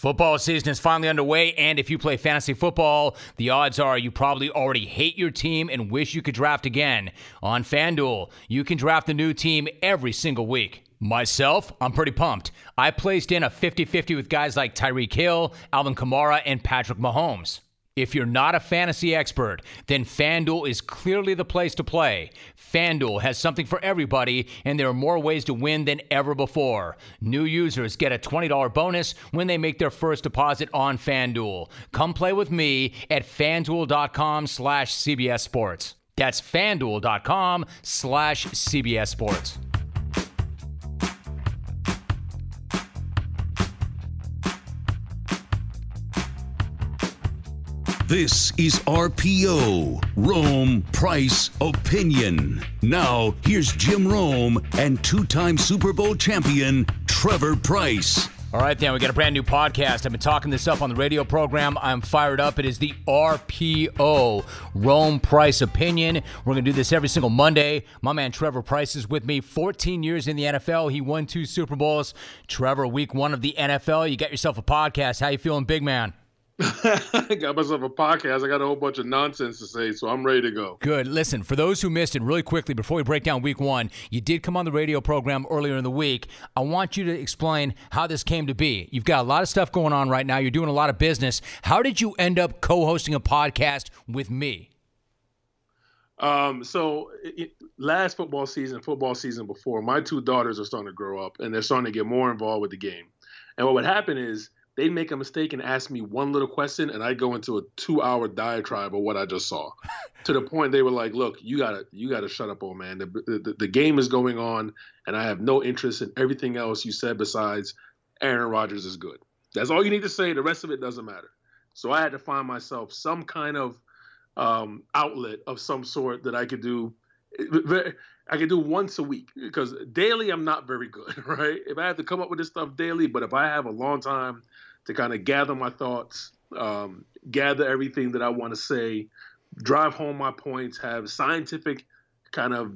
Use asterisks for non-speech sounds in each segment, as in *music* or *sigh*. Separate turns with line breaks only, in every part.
Football season is finally underway, and if you play fantasy football, the odds are you probably already hate your team and wish you could draft again. On FanDuel, you can draft a new team every single week. Myself, I'm pretty pumped. I placed in a 50 50 with guys like Tyreek Hill, Alvin Kamara, and Patrick Mahomes. If you're not a fantasy expert, then FanDuel is clearly the place to play. FanDuel has something for everybody, and there are more ways to win than ever before. New users get a $20 bonus when they make their first deposit on FanDuel. Come play with me at fanduel.com slash CBS Sports. That's fanduel.com slash CBS Sports.
This is RPO, Rome Pryce Opinion. Now, here's Jim Rome and two time Super Bowl champion, Trevor Pryce.
All right, then, we got a brand new podcast. I've been talking this up on the radio program. I'm fired up. It is the RPO, Rome Pryce Opinion. We're going to do this every single Monday. My man Trevor Pryce is with me. 14 years in the NFL. He won two Super Bowls. Trevor, week one of the NFL. You got yourself a podcast. How you feeling, big man?
I *laughs* got myself a podcast. I got a whole bunch of nonsense to say, so I'm ready to go.
Good. Listen, for those who missed it, really quickly, before we break down week one, you did come on the radio program earlier in the week. I want you to explain how this came to be. You've got a lot of stuff going on right now, you're doing a lot of business. How did you end up co hosting a podcast with me?
Um, so it, last football season, football season before, my two daughters are starting to grow up and they're starting to get more involved with the game. And what would happen is they'd make a mistake and ask me one little question, and I'd go into a two-hour diatribe of what I just saw, *laughs* to the point they were like, "Look, you gotta, you gotta shut up, old man. The, the, the game is going on, and I have no interest in everything else you said besides Aaron Rodgers is good. That's all you need to say. The rest of it doesn't matter." So I had to find myself some kind of um, outlet of some sort that I could do. I could do once a week because daily I'm not very good, *laughs* right? If I have to come up with this stuff daily, but if I have a long time to kind of gather my thoughts, um, gather everything that I want to say, drive home my points, have scientific kind of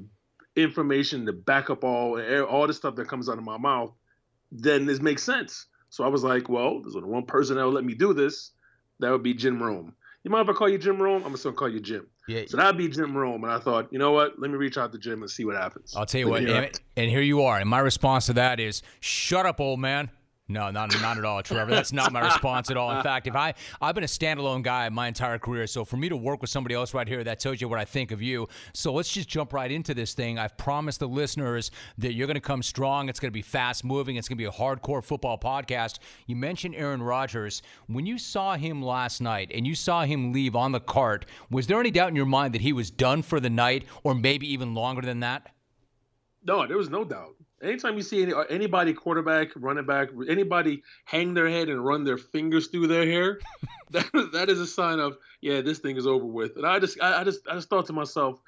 information to back up all all the stuff that comes out of my mouth, then this makes sense. So I was like, well, there's only one person that would let me do this. That would be Jim Rome. You mind if I call you Jim Rome? I'm just gonna call you Jim. Yeah. So that'd be Jim Rome. And I thought, you know what? Let me reach out to Jim and see what happens.
I'll tell you what. And, and here you are. And my response to that is, shut up, old man. No, not not at all, Trevor. That's not my response at all. In fact, if I I've been a standalone guy my entire career, so for me to work with somebody else right here, that tells you what I think of you. So let's just jump right into this thing. I've promised the listeners that you're going to come strong. It's going to be fast moving. It's going to be a hardcore football podcast. You mentioned Aaron Rodgers. When you saw him last night and you saw him leave on the cart, was there any doubt in your mind that he was done for the night, or maybe even longer than that?
No, there was no doubt. Anytime you see any, anybody, quarterback, running back, anybody hang their head and run their fingers through their hair, *laughs* that, that is a sign of yeah, this thing is over with. And I just, I, I just, I just thought to myself,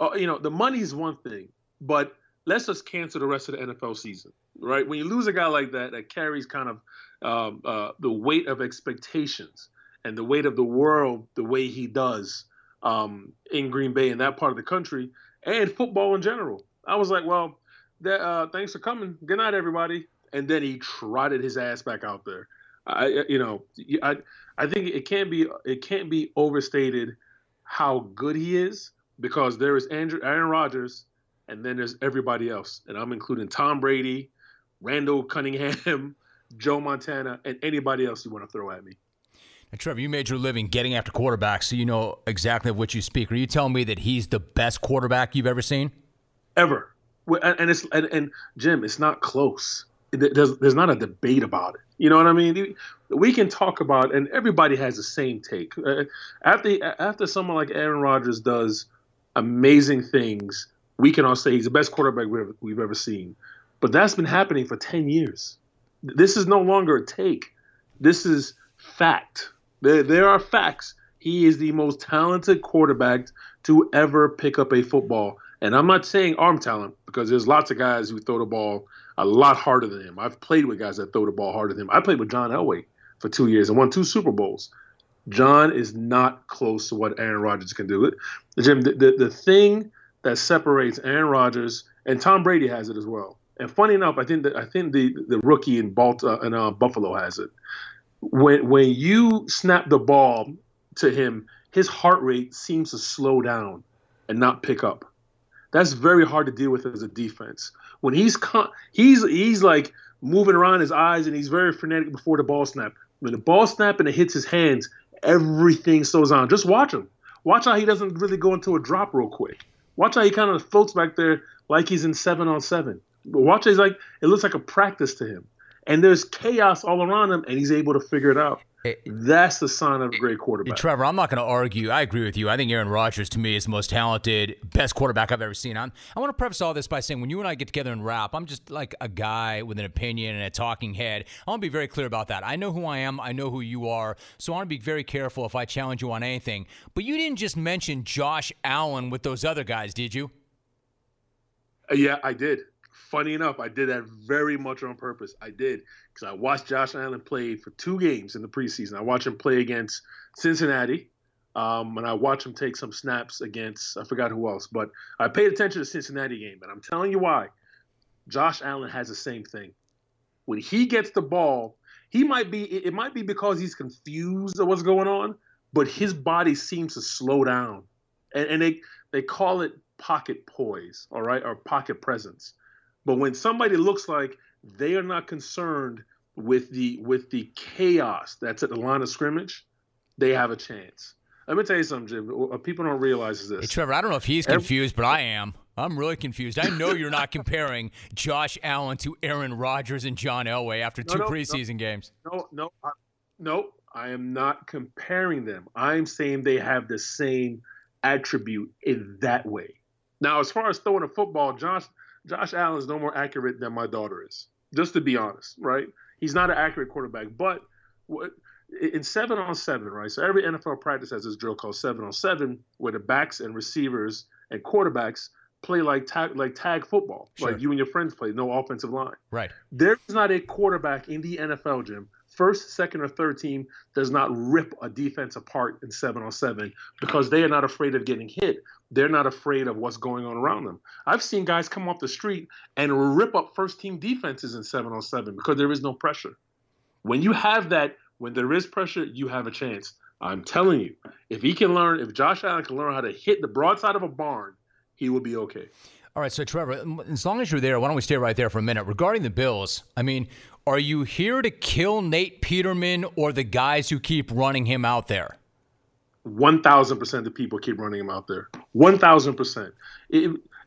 uh, you know, the money's one thing, but let's just cancel the rest of the NFL season, right? When you lose a guy like that, that carries kind of um, uh, the weight of expectations and the weight of the world, the way he does um, in Green Bay and that part of the country, and football in general. I was like, well, that uh, thanks for coming. Good night, everybody. And then he trotted his ass back out there. I, you know, I, I think it can't be it can't be overstated how good he is because there is Andrew Aaron Rodgers, and then there's everybody else, and I'm including Tom Brady, Randall Cunningham, *laughs* Joe Montana, and anybody else you want to throw at me.
Now, Trevor, you made your living getting after quarterbacks, so you know exactly of what you speak. Are you telling me that he's the best quarterback you've ever seen?
Ever and it's and, and Jim, it's not close. There's there's not a debate about it. You know what I mean? We can talk about, and everybody has the same take. Uh, after after someone like Aaron Rodgers does amazing things, we can all say he's the best quarterback we've ever, we've ever seen. But that's been happening for ten years. This is no longer a take. This is fact. There, there are facts. He is the most talented quarterback to ever pick up a football. And I'm not saying arm talent because there's lots of guys who throw the ball a lot harder than him. I've played with guys that throw the ball harder than him. I played with John Elway for two years and won two Super Bowls. John is not close to what Aaron Rodgers can do. Jim, the, the, the thing that separates Aaron Rodgers and Tom Brady has it as well. And funny enough, I think that I think the the rookie in Baltimore in uh, Buffalo has it. when when you snap the ball to him, his heart rate seems to slow down and not pick up. That's very hard to deal with as a defense. When he's con- he's he's like moving around his eyes and he's very frenetic before the ball snap. When the ball snap and it hits his hands, everything slows down. Just watch him. Watch how he doesn't really go into a drop real quick. Watch how he kind of floats back there like he's in seven on seven. Watch he's like it looks like a practice to him. And there's chaos all around him and he's able to figure it out. That's the sign of a great quarterback.
Trevor, I'm not going to argue. I agree with you. I think Aaron Rodgers, to me, is the most talented, best quarterback I've ever seen. I'm, I want to preface all this by saying when you and I get together and rap, I'm just like a guy with an opinion and a talking head. I want to be very clear about that. I know who I am, I know who you are. So I want to be very careful if I challenge you on anything. But you didn't just mention Josh Allen with those other guys, did you?
Uh, yeah, I did funny enough, I did that very much on purpose. I did because I watched Josh Allen play for two games in the preseason. I watched him play against Cincinnati, um, and I watched him take some snaps against I forgot who else, but I paid attention to the Cincinnati game, and I'm telling you why. Josh Allen has the same thing. When he gets the ball, he might be it might be because he's confused of what's going on, but his body seems to slow down, and, and they they call it pocket poise, all right, or pocket presence. But when somebody looks like they are not concerned with the with the chaos that's at the line of scrimmage, they have a chance. Let me tell you something, Jim. What people don't realize is this.
Hey, Trevor, I don't know if he's confused, but I am. I'm really confused. I know you're not comparing Josh Allen to Aaron Rodgers and John Elway after two no, no, preseason
no,
games.
No, no, I, no. I am not comparing them. I'm saying they have the same attribute in that way. Now, as far as throwing a football, Josh Josh Allen is no more accurate than my daughter is. Just to be honest, right? He's not an accurate quarterback, but in seven on seven, right? So every NFL practice has this drill called seven on seven, where the backs and receivers and quarterbacks play like tag like tag football, sure. like you and your friends play, no offensive line.
Right.
There is not a quarterback in the NFL, Jim, first, second, or third team does not rip a defense apart in seven on seven because they are not afraid of getting hit. They're not afraid of what's going on around them. I've seen guys come off the street and rip up first team defenses in seven on seven because there is no pressure. When you have that, when there is pressure, you have a chance. I'm telling you, if he can learn, if Josh Allen can learn how to hit the broadside of a barn, he will be okay.
All right, so Trevor, as long as you're there, why don't we stay right there for a minute? Regarding the Bills, I mean, are you here to kill Nate Peterman or the guys who keep running him out there?
1000% of people keep running him out there. 1000%.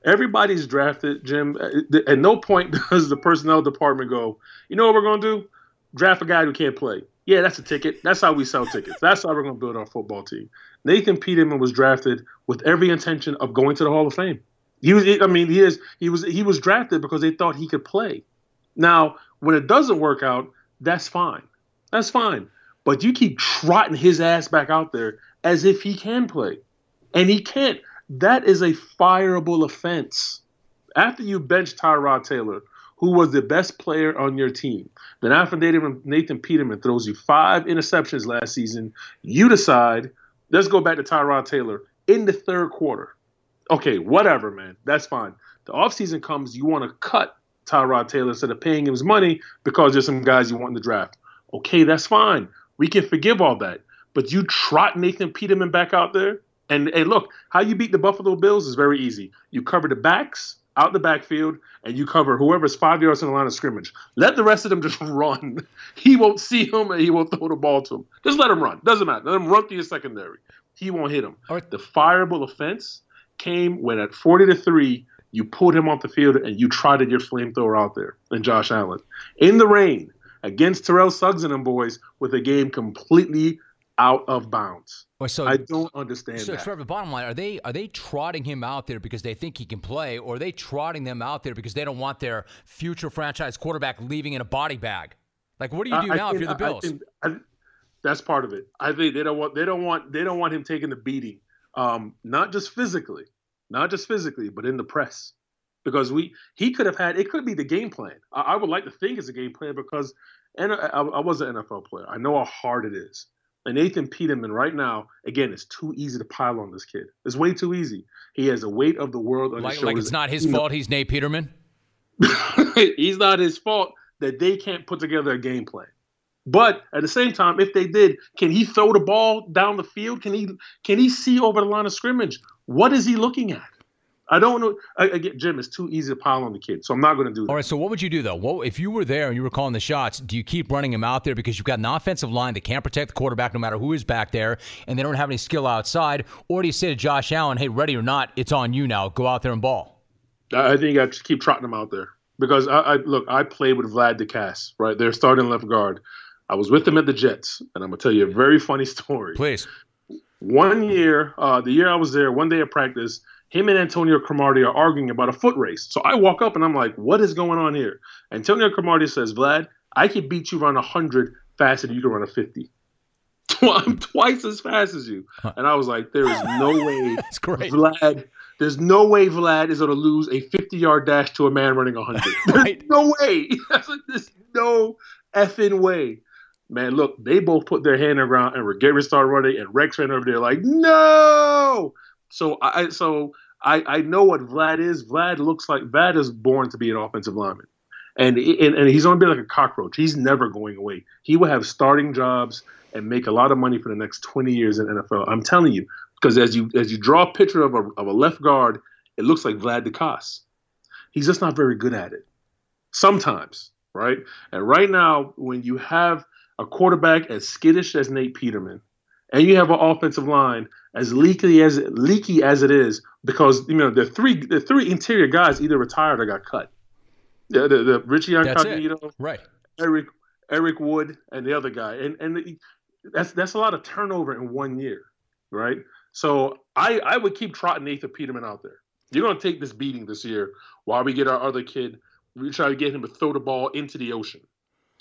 everybody's drafted, Jim. Uh, at no point *laughs* does the personnel department go, you know what we're going to do? Draft a guy who can't play. Yeah, that's a ticket. That's how we sell tickets. That's how we're going to build our football team. Nathan Peterman was drafted with every intention of going to the Hall of Fame. He was. I mean, he is. He was. He was drafted because they thought he could play. Now, when it doesn't work out, that's fine. That's fine. But you keep trotting his ass back out there as if he can play, and he can't. That is a fireable offense. After you bench Tyrod Taylor, who was the best player on your team, then after Nathan Peterman throws you five interceptions last season, you decide, let's go back to Tyrod Taylor in the third quarter okay, whatever, man. That's fine. The offseason comes, you want to cut Tyrod Taylor instead of paying him his money because there's some guys you want in the draft. Okay, that's fine. We can forgive all that. But you trot Nathan Peterman back out there, and hey, look, how you beat the Buffalo Bills is very easy. You cover the backs out the backfield, and you cover whoever's five yards in the line of scrimmage. Let the rest of them *laughs* just run. He won't see him, and he won't throw the ball to him. Just let him run. Doesn't matter. Let him run through your secondary. He won't hit him. Right. The fireable offense came when at 40 to 3, you pulled him off the field and you trotted your flamethrower out there and Josh Allen. In the rain against Terrell Suggs and them boys with a game completely out of bounds. So I don't understand
so,
that.
Trevor, bottom line, are they are they trotting him out there because they think he can play, or are they trotting them out there because they don't want their future franchise quarterback leaving in a body bag? Like, what do you do I, now I think, if you're the Bills?
Think, that's part of it. I think they don't want they don't want they don't want him taking the beating um, not just physically, not just physically, but in the press. Because we he could have had it could be the game plan. I, I would like to think it's a game plan because and I, I was an NFL player. I know how hard it is. And Nathan Peterman right now, again, it's too easy to pile on this kid. It's way too easy. He has a weight of the world on
like,
his shoulders.
Like it's not his fault. He's Nate Peterman. *laughs*
he's not his fault that they can't put together a game plan. But at the same time, if they did, can he throw the ball down the field? Can he can he see over the line of scrimmage? What is he looking at? I don't know. Again, Jim, it's too easy to pile on the kid, so I'm not going to do that.
All right. So what would you do though? What if you were there and you were calling the shots? Do you keep running him out there because you've got an offensive line that can't protect the quarterback no matter who is back there, and they don't have any skill outside? Or do you say to Josh Allen, "Hey, ready or not, it's on you now. Go out there and ball."
I think I just keep trotting him out there because I, I look. I played with Vlad Ducasse, right? They're starting left guard. I was with them at the Jets, and I'm gonna tell you a very funny *laughs* story.
Please.
One year, uh, the year I was there, one day at practice, him and Antonio Cromartie are arguing about a foot race. So I walk up and I'm like, what is going on here? Antonio Cromartie says, Vlad, I can beat you run 100 faster than you can run a 50. *laughs* I'm twice as fast as you. And I was like, there is no *laughs* way. Vlad, there's no way Vlad is going to lose a 50 yard dash to a man running 100. *laughs* There's
Right.
no way. there's no effing way. Man, look, they both put their hand around and Reggae started running and Rex ran over there like, no. So I so I, I know what Vlad is. Vlad looks like Vlad is born to be an offensive lineman. And, and and he's gonna be like a cockroach. He's never going away. He will have starting jobs and make a lot of money for the next 20 years in NFL. I'm telling you, because as you as you draw a picture of a of a left guard, it looks like Vlad Ducasse. He's just not very good at it. Sometimes, right? And right now, when you have a quarterback as skittish as Nate Peterman, and you have an offensive line as leaky as leaky as it is, because you know the three the three interior guys either retired or got cut. The, the, the Richie. Incognito,
Right.
Eric Eric Wood, and the other guy, and and the, that's that's a lot of turnover in one year, right? So I I would keep trotting Nathan Peterman out there. You're gonna take this beating this year while we get our other kid. We try to get him to throw the ball into the ocean.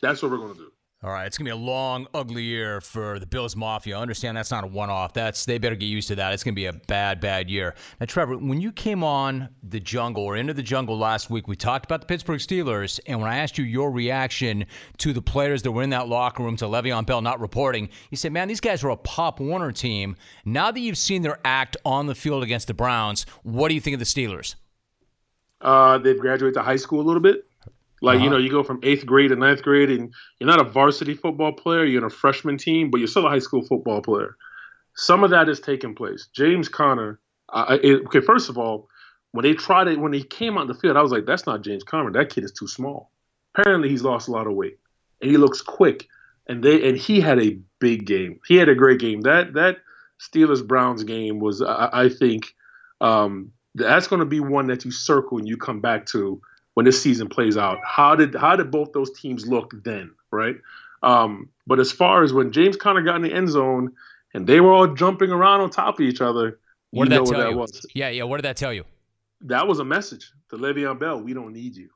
That's what we're gonna do.
All right, it's gonna be a long, ugly year for the Bills Mafia. Understand that's not a one-off. That's they better get used to that. It's gonna be a bad, bad year. Now, Trevor, when you came on the jungle or into the jungle last week, we talked about the Pittsburgh Steelers, and when I asked you your reaction to the players that were in that locker room to Le'Veon Bell not reporting, you said, "Man, these guys are a Pop Warner team." Now that you've seen their act on the field against the Browns, what do you think of the Steelers?
Uh, they've graduated to high school a little bit. Like you
Uh-huh.
know, you go from eighth grade to ninth grade, and you're not a varsity football player. You're in a freshman team, but you're still a high school football player. Some of that is taking place. James Conner. I, it, okay, first of all, when they tried it, when he came out the field, I was like, "That's not James Conner. That kid is too small." Apparently, he's lost a lot of weight, and he looks quick. And they and he had a big game. He had a great game. That that Steelers Browns game was, I, I think, um, that's going to be one that you circle and you come back to when this season plays out. How did how did both those teams look then, right? Um, but as far as when James Conner got in the end zone and they were all jumping around on top of each other,
What
you
did
know
that
what
tell
that
you?
was.
Yeah, yeah. What did that tell you?
That was a message to Le'Veon Bell. We don't need you.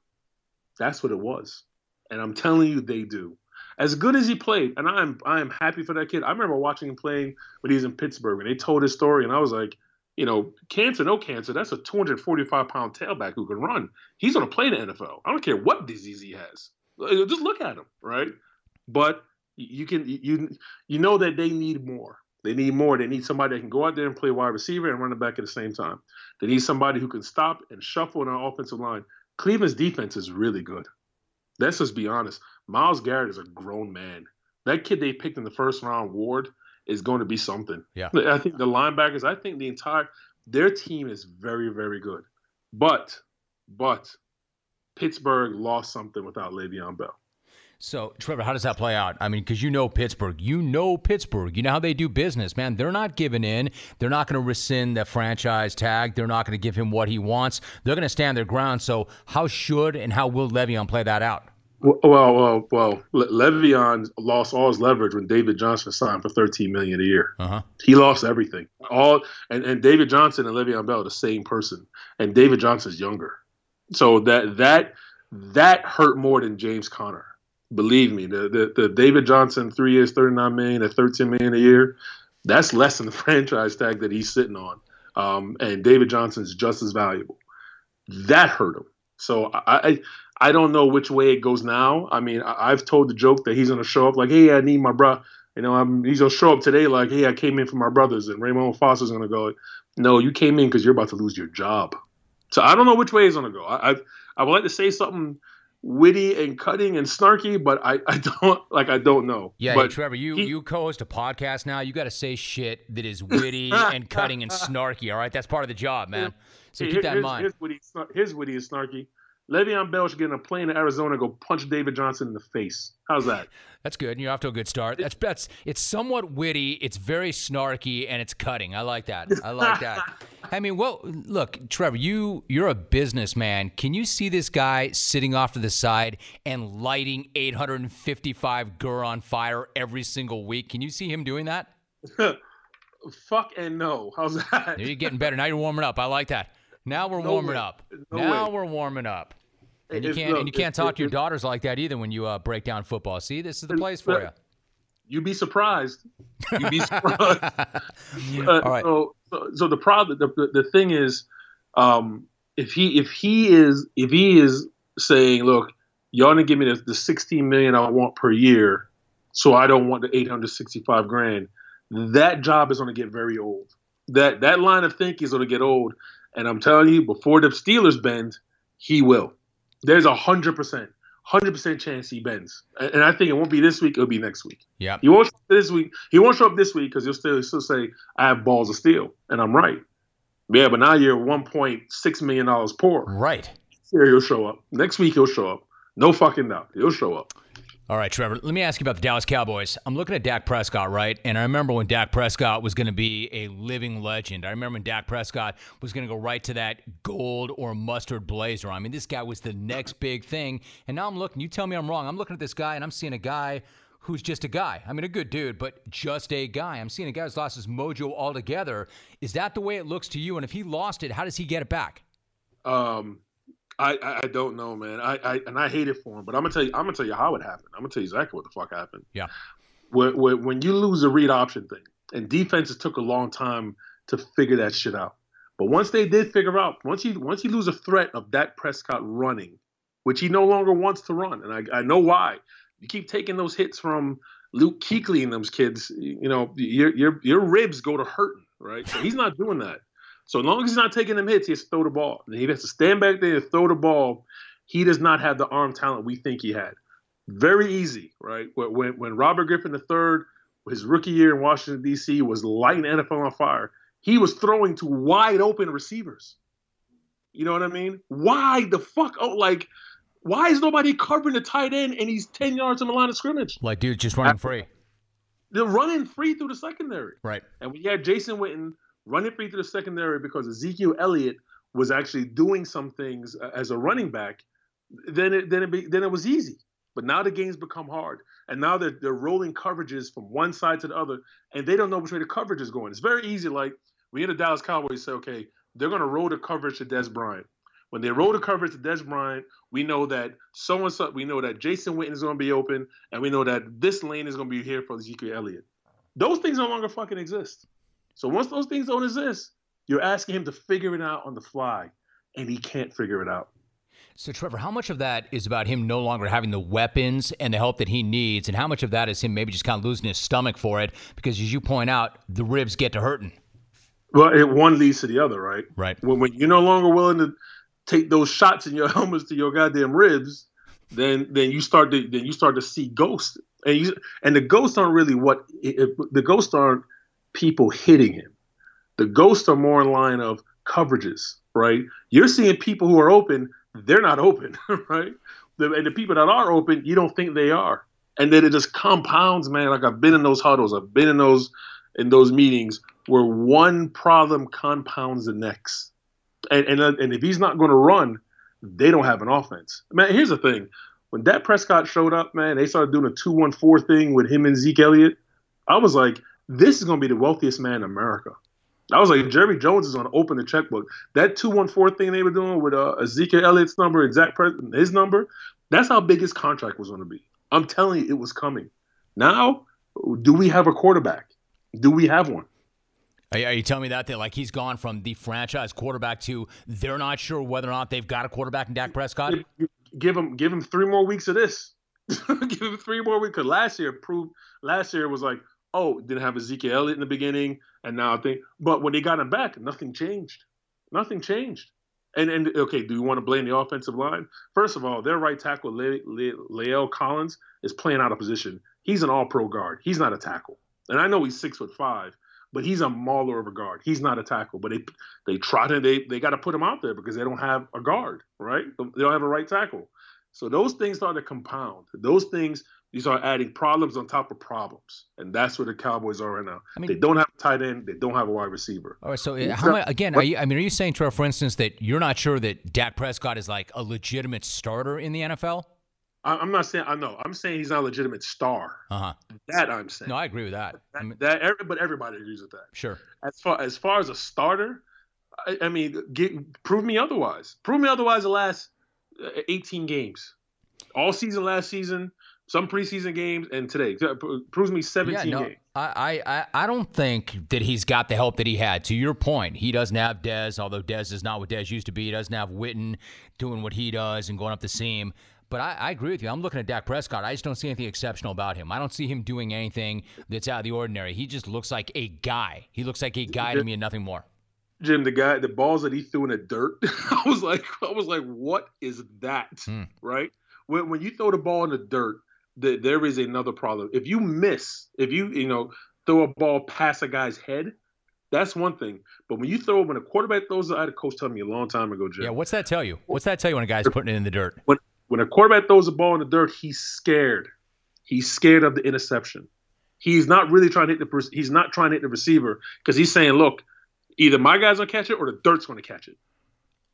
That's what it was, and I'm telling you, they do. As good as he played, and I'm I am happy for that kid. I remember watching him playing when he was in Pittsburgh, and they told his story, and I was like, you know, cancer, no cancer. That's a 245 pound tailback who can run. He's going to play in the NFL. I don't care what disease he has. Just look at him, right? But you can you you know that they need more. They need more. They need somebody that can go out there and play wide receiver and run it back at the same time. They need somebody who can stop and shuffle in our offensive line. Cleveland's defense is really good. Let's just be honest. Myles Garrett is a grown man. That kid they picked in the first round, Ward, is going to be something.
Yeah.
I think the linebackers, I think the entire their team is very, very good. But, but Pittsburgh lost something without Le'Veon Bell.
So, Trevor, how does that play out? I mean, because you know Pittsburgh. You know Pittsburgh. You know how they do business, man. They're not giving in. They're not going to rescind the franchise tag. They're not going to give him what he wants. They're going to stand their ground. So, how should and how will Le'Veon play that out?
Well, well, well, Le- Le'Veon lost all his leverage when David Johnson signed for 13 million a year.
Uh huh.
He lost everything. All and, and David Johnson and Le'Veon Bell are the same person, and David Johnson's younger. So that that that hurt more than James Conner. Believe me, the, the the David Johnson three years, 39 million at 13 million a year, that's less than the *laughs* franchise tag that he's sitting on. Um, and David Johnson's just as valuable. That hurt him. So I, I I don't know which way it goes now. I mean, I, I've told the joke that he's gonna show up like, hey, I need my bro. You know, I'm, he's gonna show up today like, hey, I came in for my brothers, and Ramon Foster's gonna go, no, you came in because you're about to lose your job. So I don't know which way it's gonna go. I I, I would like to say something witty and cutting and snarky, but I, I *laughs* don't like I don't know.
Yeah,
but
hey, Trevor, you
he-
you co-host a podcast now. You got to say shit that is witty and cutting and *laughs* snarky. All right, that's part of the job, man. So
Here-
keep that in mind.
Here's witty, here's witty and snarky. Le'Veon Bell should get in a plane to Arizona and go punch David Johnson in the face. How's that? *laughs*
That's good. You're off to a good start. That's that's it's somewhat witty. It's very snarky and it's cutting. I like that. I like that. *laughs* I mean, well, look, Trevor, you you're a businessman. Can you see this guy sitting off to the side and lighting 855 gur on fire every single week? Can you see him doing that? *laughs*
Fuck and no. How's that?
You're getting better. Now you're warming up. I like that. Now we're
No
warming
way.
up.
No
now
way.
we're warming up. And you can't
look,
and you can't
if-
talk to your
if-
daughters like that either when you uh, break down football. See, this is the place for you.
You'd be surprised. You'd be surprised. *laughs* Uh,
All right.
so, so, so the problem, the, the, the thing is, um, if he if he is if he is saying, look, y'all didn't give me the, the 16 million I want per year, so I don't want the 865 grand. That job is going to get very old. That that line of thinking is going to get old, and I'm telling you, before the Steelers bend, he will. There's a hundred percent, hundred percent chance he bends, and, I think it won't be this week. It'll be next week.
Yeah.
He won't show up this week. He won't show up this week because he'll still, he'll still say, "I have balls of steel," and I'm right. Yeah, but now you're 1.6 million dollars poor.
Right.
Here he'll show up. Next week he'll show up. No fucking doubt. He'll show up.
All right, Trevor, let me ask you about the Dallas Cowboys. I'm looking at Dak Prescott, right? And I remember when Dak Prescott was going to be a living legend. I remember when Dak Prescott was going to go right to that gold or mustard blazer. I mean, this guy was the next big thing. And now I'm looking, you tell me I'm wrong. I'm looking at this guy and I'm seeing a guy who's just a guy. I mean, a good dude, but just a guy. I'm seeing a guy who's lost his mojo altogether. Is that the way it looks to you? And if he lost it, how does he get it back?
Um, I, I don't know, man. I, I and I hate it for him, but I'm gonna tell you. I'm gonna tell you how it happened. I'm gonna tell you exactly what the fuck happened.
Yeah.
When when, when you lose a read option thing, and defenses took a long time to figure that shit out. But once they did figure out, once you once you lose a threat of Dak Prescott running, which he no longer wants to run, and I, I know why. You keep taking those hits from Luke Kuechly and those kids. You know your your your ribs go to hurting, right? So he's not doing that. So as long as he's not taking them hits, he has to throw the ball. And he has to stand back there and throw the ball. He does not have the arm talent we think he had. Very easy, right? When when, Robert Griffin III, his rookie year in Washington D.C., was lighting the NFL on fire, he was throwing to wide open receivers. You know what I mean? Why the fuck? Oh, like, why is nobody covering the tight end and he's ten yards from the line of scrimmage?
Like, dude, just running free.
They're running free through the secondary.
Right.
And we had Jason Witten running free through the secondary because Ezekiel Elliott was actually doing some things uh, as a running back. Then it then it be, then it was easy. But now the game's become hard, and now they're they're rolling coverages from one side to the other, and they don't know which way the coverage is going. It's very easy. Like we in the Dallas Cowboys say, okay, they're going to roll the coverage to Dez Bryant. When they roll the coverage to Dez Bryant, we know that so and so. We know that Jason Witten is going to be open, and we know that this lane is going to be here for Ezekiel Elliott. Those things no longer fucking exist. So once those things don't exist, you're asking him to figure it out on the fly, and he can't figure it out.
So, Trevor, how much of that is about him no longer having the weapons and the help that he needs, and how much of that is him maybe just kind of losing his stomach for it? Because, as you point out, the ribs get to hurting.
Well, it one leads to the other, right?
Right.
When, when you're no longer willing to take those shots in your *laughs* helmets to your goddamn ribs, then then you start to then you start to see ghosts, and you and the ghosts aren't really what it, the ghosts aren't people hitting him. The ghosts are more in line of coverages, right? You're seeing people who are open, they're not open, *laughs* right? The, and the people that are open, you don't think they are, and then it just compounds, man. Like I've been in those huddles, I've been in those in those meetings where one problem compounds the next. And and, uh, and if he's not going to run, they don't have an offense. Man, here's the thing: when Dak Prescott showed up, man, they started doing a two-one-four thing with him and Zeke Elliott. I was like, this is going to be the wealthiest man in America. I was like, Jerry Jones is going to open the checkbook. That two-one-four thing they were doing with uh, Ezekiel Elliott's number Preston, his number, that's how big his contract was going to be. I'm telling you, it was coming. Now, do we have a quarterback? Do we have one?
Are, are you telling me that, that like he's gone from the franchise quarterback to they're not sure whether or not they've got a quarterback in Dak Prescott?
Give, him give him three more weeks of this. *laughs* give him three more weeks. Because last year proved last year was like, oh, didn't have Ezekiel Elliott in the beginning, and now I think. But when they got him back, nothing changed. Nothing changed. And and okay, do you want to blame the offensive line? First of all, their right tackle Le, Le, La'el Collins is playing out of position. He's an All-Pro guard. He's not a tackle. And I know he's six foot five, but he's a mauler of a guard. He's not a tackle. But they they try to they they got to put him out there because they don't have a guard, right? They don't have a right tackle. So those things start to compound. Those things you start adding problems on top of problems, and that's where the Cowboys are right now. I mean, they don't have a tight end, they don't have a wide receiver.
All right, so how much, again? Are you, I mean, are you saying, Trevor, for instance, that you're not sure that Dak Prescott is like a legitimate starter in the NFL?
I'm not saying I know. I'm saying he's not a legitimate star.
Uh huh.
That I'm saying.
No, I agree with that.
That, I mean, that every, but everybody agrees with that.
Sure.
As far as far as a starter, I, I mean, get, prove me otherwise. Prove me otherwise. The last uh, 18 games, all season last season, some preseason games, and today proves me 17
yeah, no,
games.
I, I, I don't think that he's got the help that he had. To your point, he doesn't have Dez, although Dez is not what Dez used to be. He doesn't have Witten doing what he does and going up the seam. But I, I, agree with you. I'm looking at Dak Prescott. I just don't see anything exceptional about him. I don't see him doing anything that's out of the ordinary. He just looks like a guy. He looks like a guy to me and nothing more.
Jim, the guy, the balls that he threw in the dirt, *laughs* I was like, I was like, what is that? Hmm. Right? When, when you throw the ball in the dirt, the, there is another problem. If you miss, if you you know throw a ball past a guy's head, that's one thing. But when you throw when a quarterback throws, I had a coach tell me a long time ago, Jim.
Yeah, what's that tell you? What's that tell you when a guy's putting it in the dirt?
When when a quarterback throws a ball in the dirt, he's scared. He's scared of the interception. He's not really trying to hit the he's not trying to hit the receiver because he's saying, look, either my guy's gonna catch it or the dirt's gonna catch it.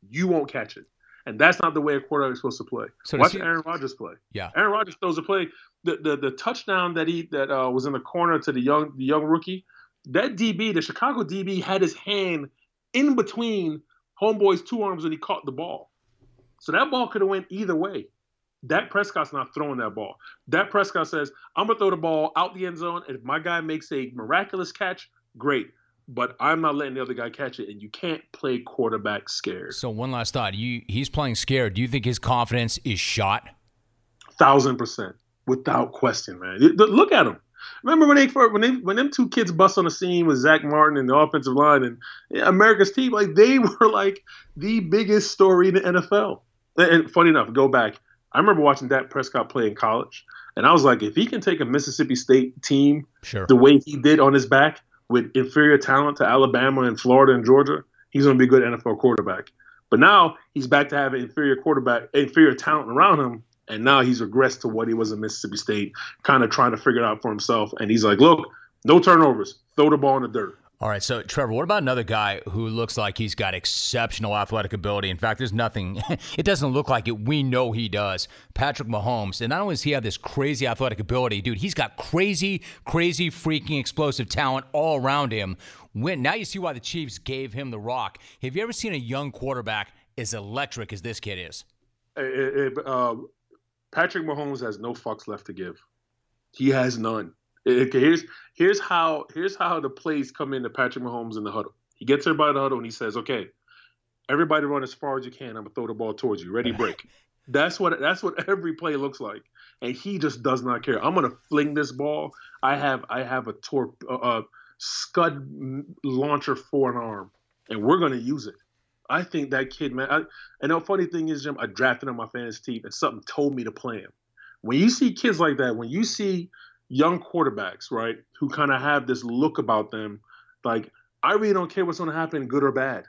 You won't catch it. And that's not the way a quarterback is supposed to play. So Watch he, Aaron Rodgers play.
Yeah.
Aaron Rodgers throws a play. The the, the touchdown that he that uh, was in the corner to the young the young rookie, that DB, the Chicago DB, had his hand in between homeboy's two arms when he caught the ball. So that ball could have went either way. Dak Prescott's not throwing that ball. Dak Prescott says, I'm gonna throw the ball out the end zone, and if my guy makes a miraculous catch, great but I'm not letting the other guy catch it, and you can't play quarterback scared.
So one last thought: you he's playing scared. Do you think his confidence is shot?
Thousand percent, without question, man. Look at him. Remember when they when they when them two kids bust on the scene with Zack Martin and the offensive line and America's team, like they *laughs* were like the biggest story in the NFL. And funny enough, go back. I remember watching Dak Prescott play in college, and I was like, if he can take a Mississippi State team
sure.
the way he did on his back, with inferior talent to Alabama and Florida and Georgia, he's going to be a good NFL quarterback. But now he's back to having inferior quarterback, inferior talent around him, and now he's regressed to what he was in Mississippi State, kind of trying to figure it out for himself. And he's like, look, no turnovers, throw the ball in the dirt.
All right, so Trevor, what about another guy who looks like he's got exceptional athletic ability? In fact, there's nothing, *laughs* it doesn't look like it. We know he does. Patrick Mahomes. And not only does he have this crazy athletic ability, dude, he's got crazy, crazy, freaking explosive talent all around him. When, now you see why the Chiefs gave him the rock. Have you ever seen a young quarterback as electric as this kid is?
Eh, eh, eh, uh, Patrick Mahomes has no fucks left to give. He has none. Okay, here's here's how here's how the plays come into Patrick Mahomes in the huddle. He gets everybody in the huddle and he says, "Okay, everybody run as far as you can. I'm gonna throw the ball towards you. Ready, break." *laughs* that's what that's what every play looks like, and he just does not care. I'm gonna fling this ball. I have I have a tor- uh, scud launcher for an arm, and we're gonna use it. I think that kid, man. I, and the funny thing is, Jim, I drafted him on my fantasy team, and something told me to play him. When you see kids like that, when you see young quarterbacks, right, who kind of have this look about them, like I really don't care what's going to happen, good or bad.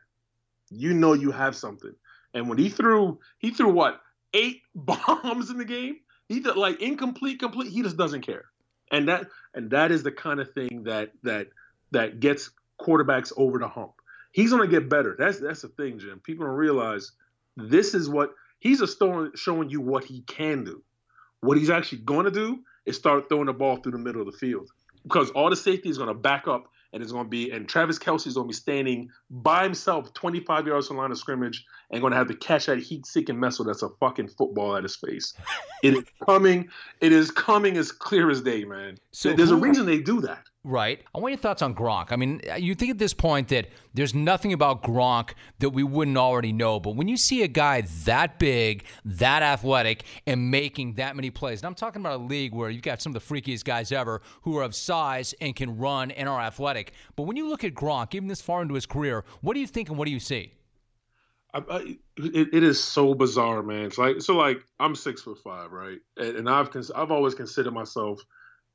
You know you have something. And when he threw, he threw what eight *laughs* bombs in the game. He did like incomplete, complete. He just doesn't care. And that and that is the kind of thing that that that gets quarterbacks over the hump. He's going to get better. That's that's the thing, Jim. People don't realize this is what he's a story showing you what he can do. What he's actually going to do is start throwing the ball through the middle of the field because all the safety is going to back up and it's going to be and Travis Kelce is going to be standing by himself 25 yards from the line of scrimmage and going to have to catch that heat-seeking missile that's a fucking football at his face. it is coming. It is coming as clear as day, man. So there's who, a reason they do that.
Right. I want your thoughts on Gronk. I mean, you think at this point that there's nothing about Gronk that we wouldn't already know, but when you see a guy that big, that athletic, and making that many plays, and I'm talking about a league where you've got some of the freakiest guys ever who are of size and can run and are athletic. But when you look at Gronk, even this far into his career, what do you think and what do you see?
I, I, it, it is so bizarre, man. It's like so, like I'm six foot five, right? And, and I've cons- I've always considered myself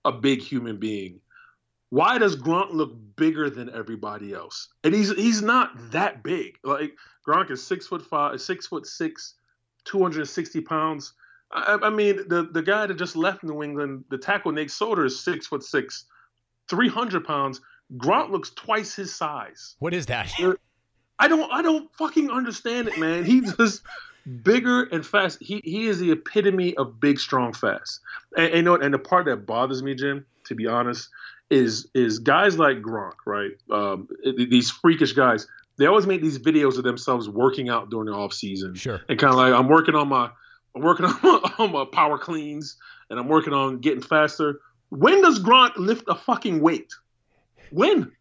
a big human being. Why does Gronk look bigger than everybody else? And he's he's not that big. Like Gronk is six foot five, six foot six, 260 pounds. I, I mean, the the guy that just left New England, the tackle Nate Solder, is six foot six, 300 pounds. Gronk looks twice his size.
What is that?
Uh, I don't I don't fucking understand it, man. He's just bigger and fast. He he is the epitome of big, strong, fast. And, and you know, and the part that bothers me, Jim, to be honest, is is guys like Gronk, right? Um, these freakish guys. They always make these videos of themselves working out during the off season.
Sure.
And kind of like I'm working on my I'm working *laughs* on my, on my power cleans and I'm working on getting faster. When does Gronk lift a fucking weight? When?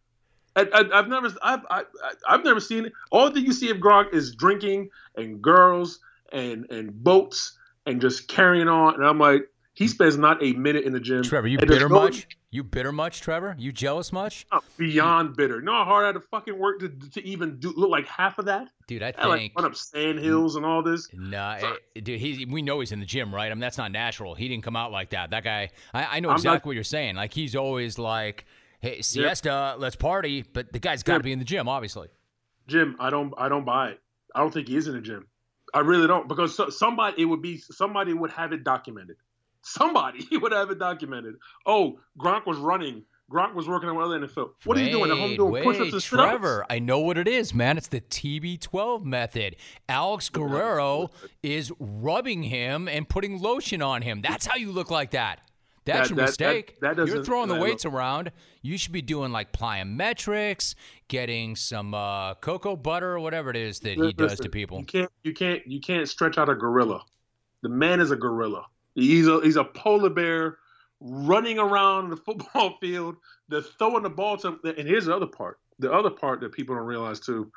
I, have never, I've, I, have never seen it. All that you see of Gronk is drinking and girls and and boats and just carrying on. And I'm like, he spends not a minute in the gym.
Trevor, you bitter no, much? You bitter much, Trevor? You jealous much?
Beyond bitter. You know how hard I had to fucking work to, to even do look like half of that?
Dude, I think
I like run up sand hills and all this.
Nah, it, eh, dude, he, we know he's in the gym, right? I mean, that's not natural. He didn't come out like that. That guy, I, I know exactly not, what you're saying. Like he's always like hey, siesta, let's party. But the guy's got to be in the gym, obviously.
Jim, I don't, I don't buy it. I don't think he is in the gym. I really don't because so, somebody, it would be somebody would have it documented. Somebody *laughs* would have it documented. Oh, Gronk was running. Gronk was working on other NFL. What wait, are you doing at home doing wait, push-ups and
Trevor, I know what it is, man. It's the TB12 method. Alex Guerrero is rubbing him and putting lotion on him. That's how you look like that. That's that, your that, mistake. That, You're throwing the weights around. You should be doing like plyometrics, getting some uh, cocoa butter or whatever it is that he does to people.
You can't, you can't, you can't stretch out a gorilla. The man is a gorilla. He's a he's a polar bear running around the *laughs* football field. They're throwing the ball to. him. And here's the other part. The other part that people don't realize too.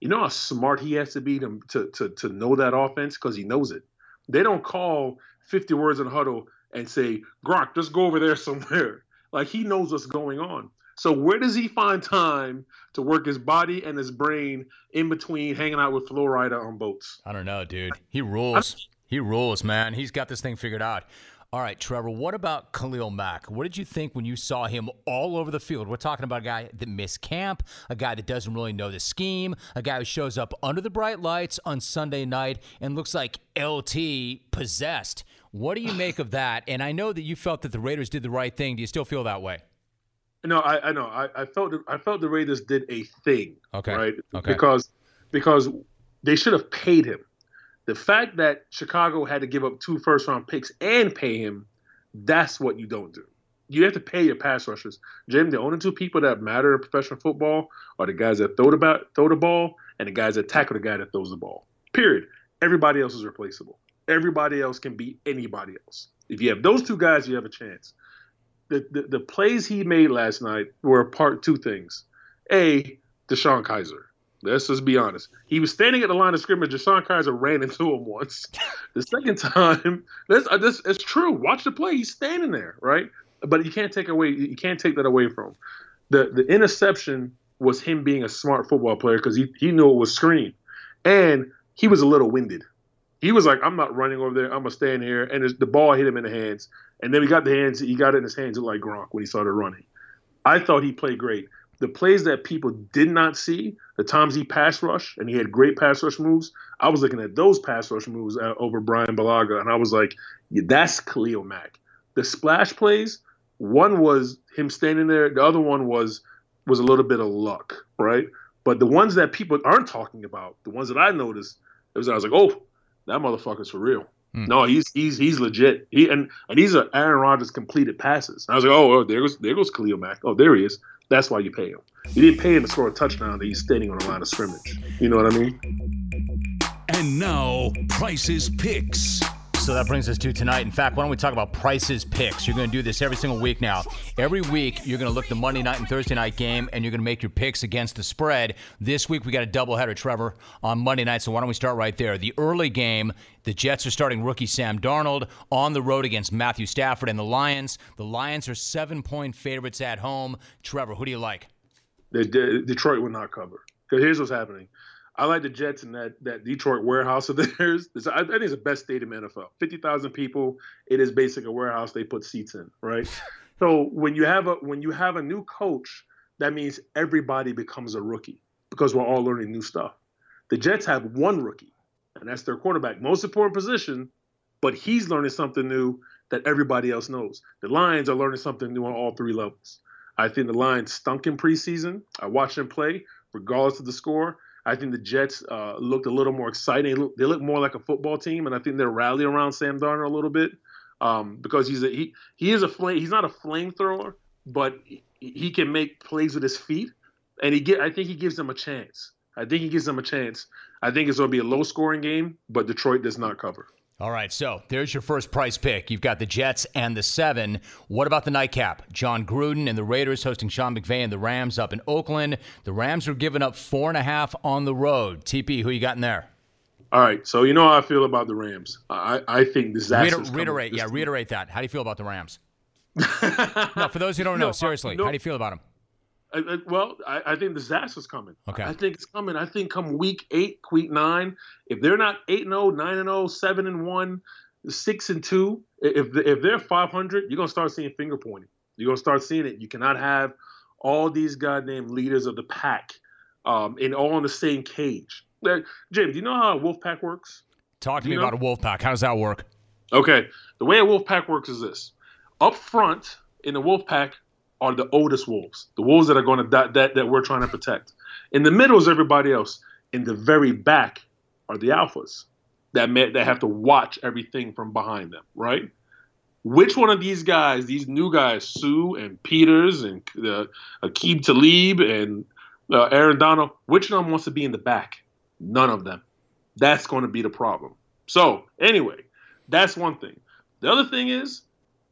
You know how smart he has to be to to to, to know that offense because he knows it. They don't call 50 words in a huddle and say, Gronk, just go over there *laughs* somewhere. Like he knows what's going on. So where does he find time to work his body and his brain in between hanging out with Flo Rida on boats?
I don't know, dude. He rules. He rules, man. He's got this thing figured out. All right, Trevor, what about Khalil Mack? What did you think when you saw him all over the field? We're talking about a guy that missed camp, a guy that doesn't really know the scheme, a guy who shows up under the bright lights on Sunday night and looks like LT possessed. What do you make of that? And I know that you felt that the Raiders did the right thing. Do you still feel that way?
No, I, I know. I, I felt I felt the Raiders did a thing.
Okay.
Right.
Okay.
Because because they should have paid him. The fact that Chicago had to give up two first round picks and pay him, that's what you don't do. You have to pay your pass rushers. Jim, the only two people that matter in professional football are the guys that throw the, ba- throw the ball and the guys that tackle the guy that throws the ball. Period. Everybody else is replaceable. Everybody else can beat anybody else. If you have those two guys, you have a chance. The, the, the plays he made last night were part two things. A, DeShone Kizer. Let's just be honest. He was standing at the line of scrimmage. DeShone Kizer ran into him once. *laughs* the second time, that's, uh, this it's true. Watch the play. He's standing there, right? But you can't take away. You can't take that away from him. The the interception was him being a smart football player because he he knew it was screen, and he was a little winded. He was like, I'm not running over there. I'm gonna stand here, and the ball hit him in the hands. And then he got the hands. He got it in his hands like Gronk when he started running. I thought he played great. The plays that people did not see, the times he pass rush, and he had great pass rush moves. I was looking at those pass rush moves uh, over Brian Bulaga, and I was like, yeah, that's Khalil Mack. The splash plays, one was him standing there. The other one was was a little bit of luck, right? But the ones that people aren't talking about, the ones that I noticed, it was I was like, oh, that motherfucker's for real. Hmm. No, he's he's he's legit. He and and he's a Aaron Rodgers completed passes. I was like, oh, oh, there goes there goes Khalil Mack. Oh, there he is. That's why you pay him. You didn't pay him to score a touchdown that he's standing on the line of scrimmage. You know what I mean?
And now, Pryce's picks.
So that brings us to tonight. In fact, why don't we talk about Pryce's picks? You're going to do this every single week now. Every week, you're going to look the Monday night and Thursday night game, and you're going to make your picks against the spread. This week, we got a doubleheader, Trevor, on Monday night. So why don't we start right there? The early game, the Jets are starting rookie Sam Darnold on the road against Matthew Stafford and the Lions. The Lions are seven point favorites at home. Trevor, who do you like?
Detroit will not cover. Because here's what's happening. I like the Jets and that that Detroit warehouse of *laughs* theirs. It's, I, think it's the best stadium in NFL. Fifty thousand people. It is basically a warehouse they put seats in, right? *laughs* so when you have a when you have a new coach, that means everybody becomes a rookie because we're all learning new stuff. The Jets have one rookie, and that's their quarterback, most important position, but he's learning something new that everybody else knows. The Lions are learning something new on all three levels. I think the Lions stunk in preseason. I watched them play, regardless of the score. I think the Jets uh, looked a little more exciting. They look, they look, more like a football team, and I think they're rallying around Sam Darnold a little bit um, because he's a, he he is a flame. He's not a flamethrower, but he, he can make plays with his feet, and he get. I think he gives them a chance. I think he gives them a chance. I think it's going to be a low scoring game, but Detroit does not cover.
All right, so there's your first Pryce pick. You've got the Jets and the seven. What about the nightcap? Jon Gruden and the Raiders hosting Sean McVay and the Rams up in Oakland. The Rams are giving up four and a half on the road. TP, who you got in there?
All right, so you know how I feel about the Rams. I, I think disaster.
Reiter, reiterate, yeah, reiterate that. How do you feel about the Rams? *laughs* no, for those who don't know, no, seriously, no, how do you feel about them?
I, I, well, I, I, think disaster's coming.
Okay.
I think it's coming. I think come week eight, week nine, if they're not 8 and 0, 9 and 0, 7 and 1, 6 and 2, if, if they're 500, you're going to start seeing finger pointing. You're going to start seeing it. You cannot have all these goddamn leaders of the pack um, in all in the same cage. Like, James, do you know how a wolf pack works?
Talk to me know? about a wolf pack. How does that work?
Okay. The way a wolf pack works is this up front in the wolf pack, are the oldest wolves, the wolves that are going to that, that that we're trying to protect. In the middle is everybody else. In the very back are the alphas that may, that have to watch everything from behind them, right? Which one of these guys, these new guys, Suh and Peters and uh, Aqib Talib and uh, Aaron Donald, which of them wants to be in the back? None of them. That's going to be the problem. So anyway, that's one thing. The other thing is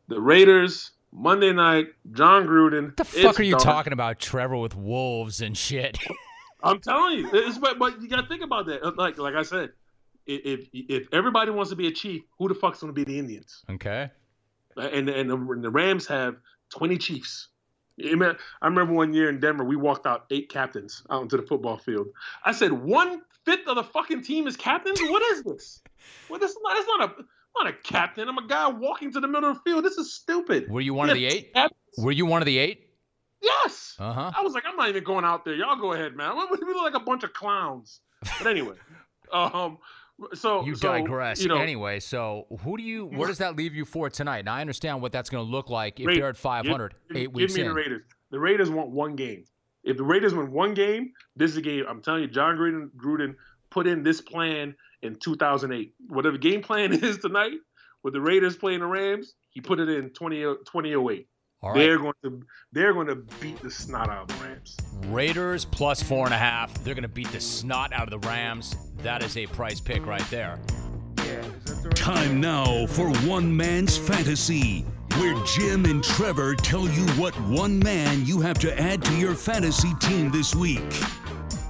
the Raiders Monday night, Jon Gruden.
What the fuck are you talking about, Trevor, with wolves and shit? *laughs*
I'm telling you, it's, but, but you got to think about that. Uh, like like I said, if if everybody wants to be a chief, who the fuck's going to be the Indians?
Okay.
Uh, and and the, and the Rams have 20 chiefs. I remember one year in Denver, we walked out eight captains out into the football field. I said, one fifth of the fucking team is captains. What is this? *laughs* Well, this not, that's not a I'm not a captain. I'm a guy walking to the middle of the field. This is stupid.
Were you one of the eight? Captains? Were you one of the eight?
Yes.
Uh huh.
I was like, I'm not even going out there. Y'all go ahead, man. *laughs* We look like a bunch of clowns. But anyway, *laughs* um, so
you
so,
digress.
You know,
anyway, so who do you? Where does that leave you for tonight? Now I understand what that's going to look like if
Raiders,
they're at 500
give,
eight weeks
give me
in.
the Raiders. The Raiders want one game. If the Raiders win one game, this is a game. I'm telling you, Jon Gruden, Gruden put in this plan in 2008. Whatever game plan *laughs* is tonight, with the Raiders playing the Rams, he put it in 20, 2008. All right. They're going to they're going to beat the snot out of the Rams.
Raiders plus four and a half. They're going to beat the snot out of the Rams. That is a Pryce pick right there. Yeah.
Time now for one man's fantasy, where Jim and Trevor tell you what one man you have to add to your fantasy team this week.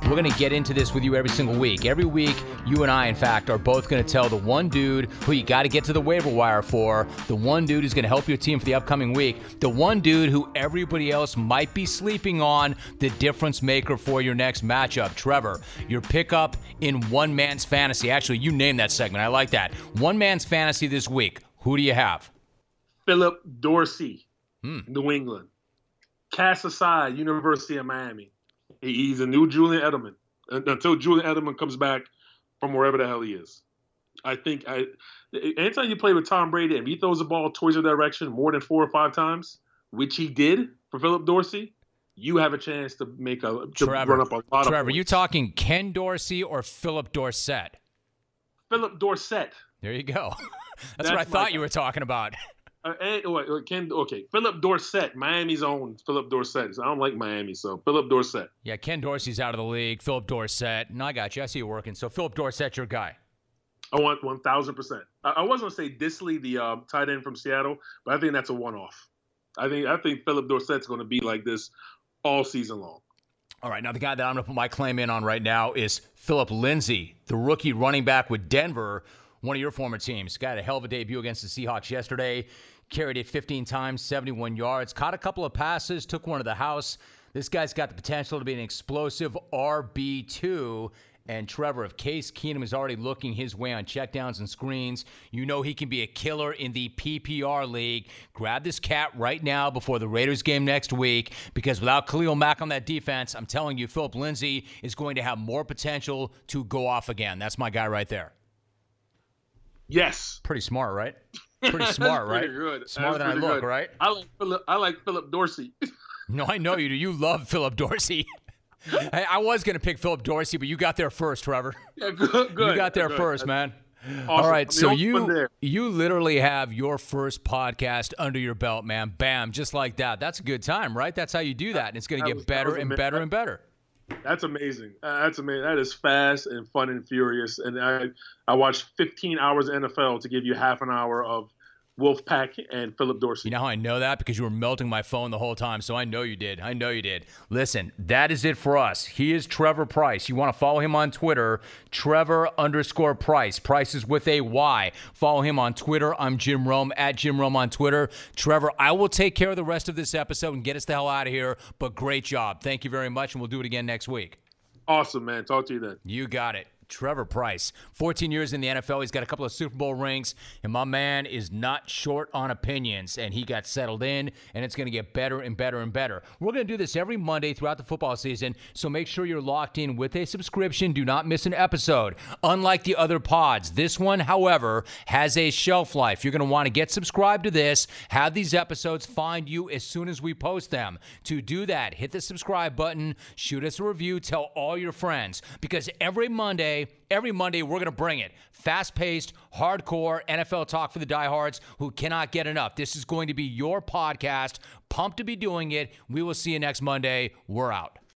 We're going to get into this with you every single week. Every week, you and I, in fact, are both going to tell the one dude who you got to get to the waiver wire for, the one dude who's going to help your team for the upcoming week, the one dude who everybody else might be sleeping on, the difference maker for your next matchup. Trevor, your pickup in one man's fantasy. Actually, you named that segment. I like that. One man's fantasy this week. Who do you have?
Philip Dorsey,
hmm.
New England. Cast aside, University of Miami. He's a new Julian Edelman until Julian Edelman comes back from wherever the hell he is. I think I anytime you play with Tom Brady and he throws the ball towards your direction more than four or five times, which he did for Philip Dorsey, you have a chance to make a to
Trevor,
run up a lot
Trevor,
of
you talking Ken Dorsey or Philip Dorsett?
Philip Dorsett.
There you go. *laughs* That's, That's what I thought guy. you were talking about.
Uh, and, oh, Ken, okay, Philip Dorsett, Miami's own Philip Dorsett. I don't like Miami, so Philip Dorsett.
Yeah, Ken Dorsey's out of the league. Philip Dorsett. No, I got you. I see you working. So Philip Dorsett, your guy.
I want one thousand percent. I was gonna say Dissly, the uh, tight end from Seattle, but I think that's a one-off. I think I think Phillip Dorsett's going to be like this all season long.
All right, now the guy that I'm going to put my claim in on right now is Philip Lindsay, the rookie running back with Denver, one of your former teams. Got a hell of a debut against the Seahawks yesterday carried it 15 times, 71 yards, caught a couple of passes, took one to the house. This guy's got the potential to be an explosive RB2. And Trevor, if Case Keenum is already looking his way on checkdowns and screens, you know he can be a killer in the PPR league. Grab this cat right now before the Raiders game next week because without Khalil Mack on that defense, I'm telling you, Philip Lindsay is going to have more potential to go off again. That's my guy right there.
Yes.
Pretty smart, right? Pretty smart,
pretty
right?
Good.
Smarter than I look,
good.
right?
I like Philip. I like Philip Dorsey. *laughs*
no, I know you do. You love Philip Dorsey. *laughs* I, I was going to pick Philip Dorsey, but you got there first, Trevor. *laughs*
Yeah, good. good.
You got there
good.
first, man.
Awesome.
All right, so you you literally have your first podcast under your belt, man. Bam, just like that. That's a good time, right? That's how you do that, and it's going to get
was-
better and better and better.
That's amazing. Uh, that's amazing. That is fast and fun and furious. And I, I watched 15 hours of NFL to give you half an hour of Wolfpack and Philip Dorsey.
You know how I know that? Because you were melting my phone the whole time. So I know you did. I know you did. Listen, that is it for us. He is Trevor Pryce. You want to follow him on Twitter, Trevor underscore Pryce. Pryce is with a Y. Follow him on Twitter. I'm Jim Rome at Jim Rome on Twitter. Trevor, I will take care of the rest of this episode and get us the hell out of here. But great job. Thank you very much. And we'll do it again next week.
awesome, man. Talk to you then.
You got it. Trevor Pryce, 14 years in the NFL. He's got a couple of Super Bowl rings, and my man is not short on opinions. And he got settled in, and it's going to get better and better and better. We're going to do this every Monday throughout the football season, so make sure you're locked in with a subscription. Do not miss an episode. Unlike the other pods, this one, however, has a shelf life. You're going to want to get subscribed to this, have these episodes find you as soon as we post them. To do that, hit the subscribe button, shoot us a review, tell all your friends, because every Monday, every Monday, we're going to bring it. Fast paced, hardcore NFL talk for the diehards who cannot get enough. This is going to be your podcast. Pumped to be doing it. We will see you next Monday. We're out.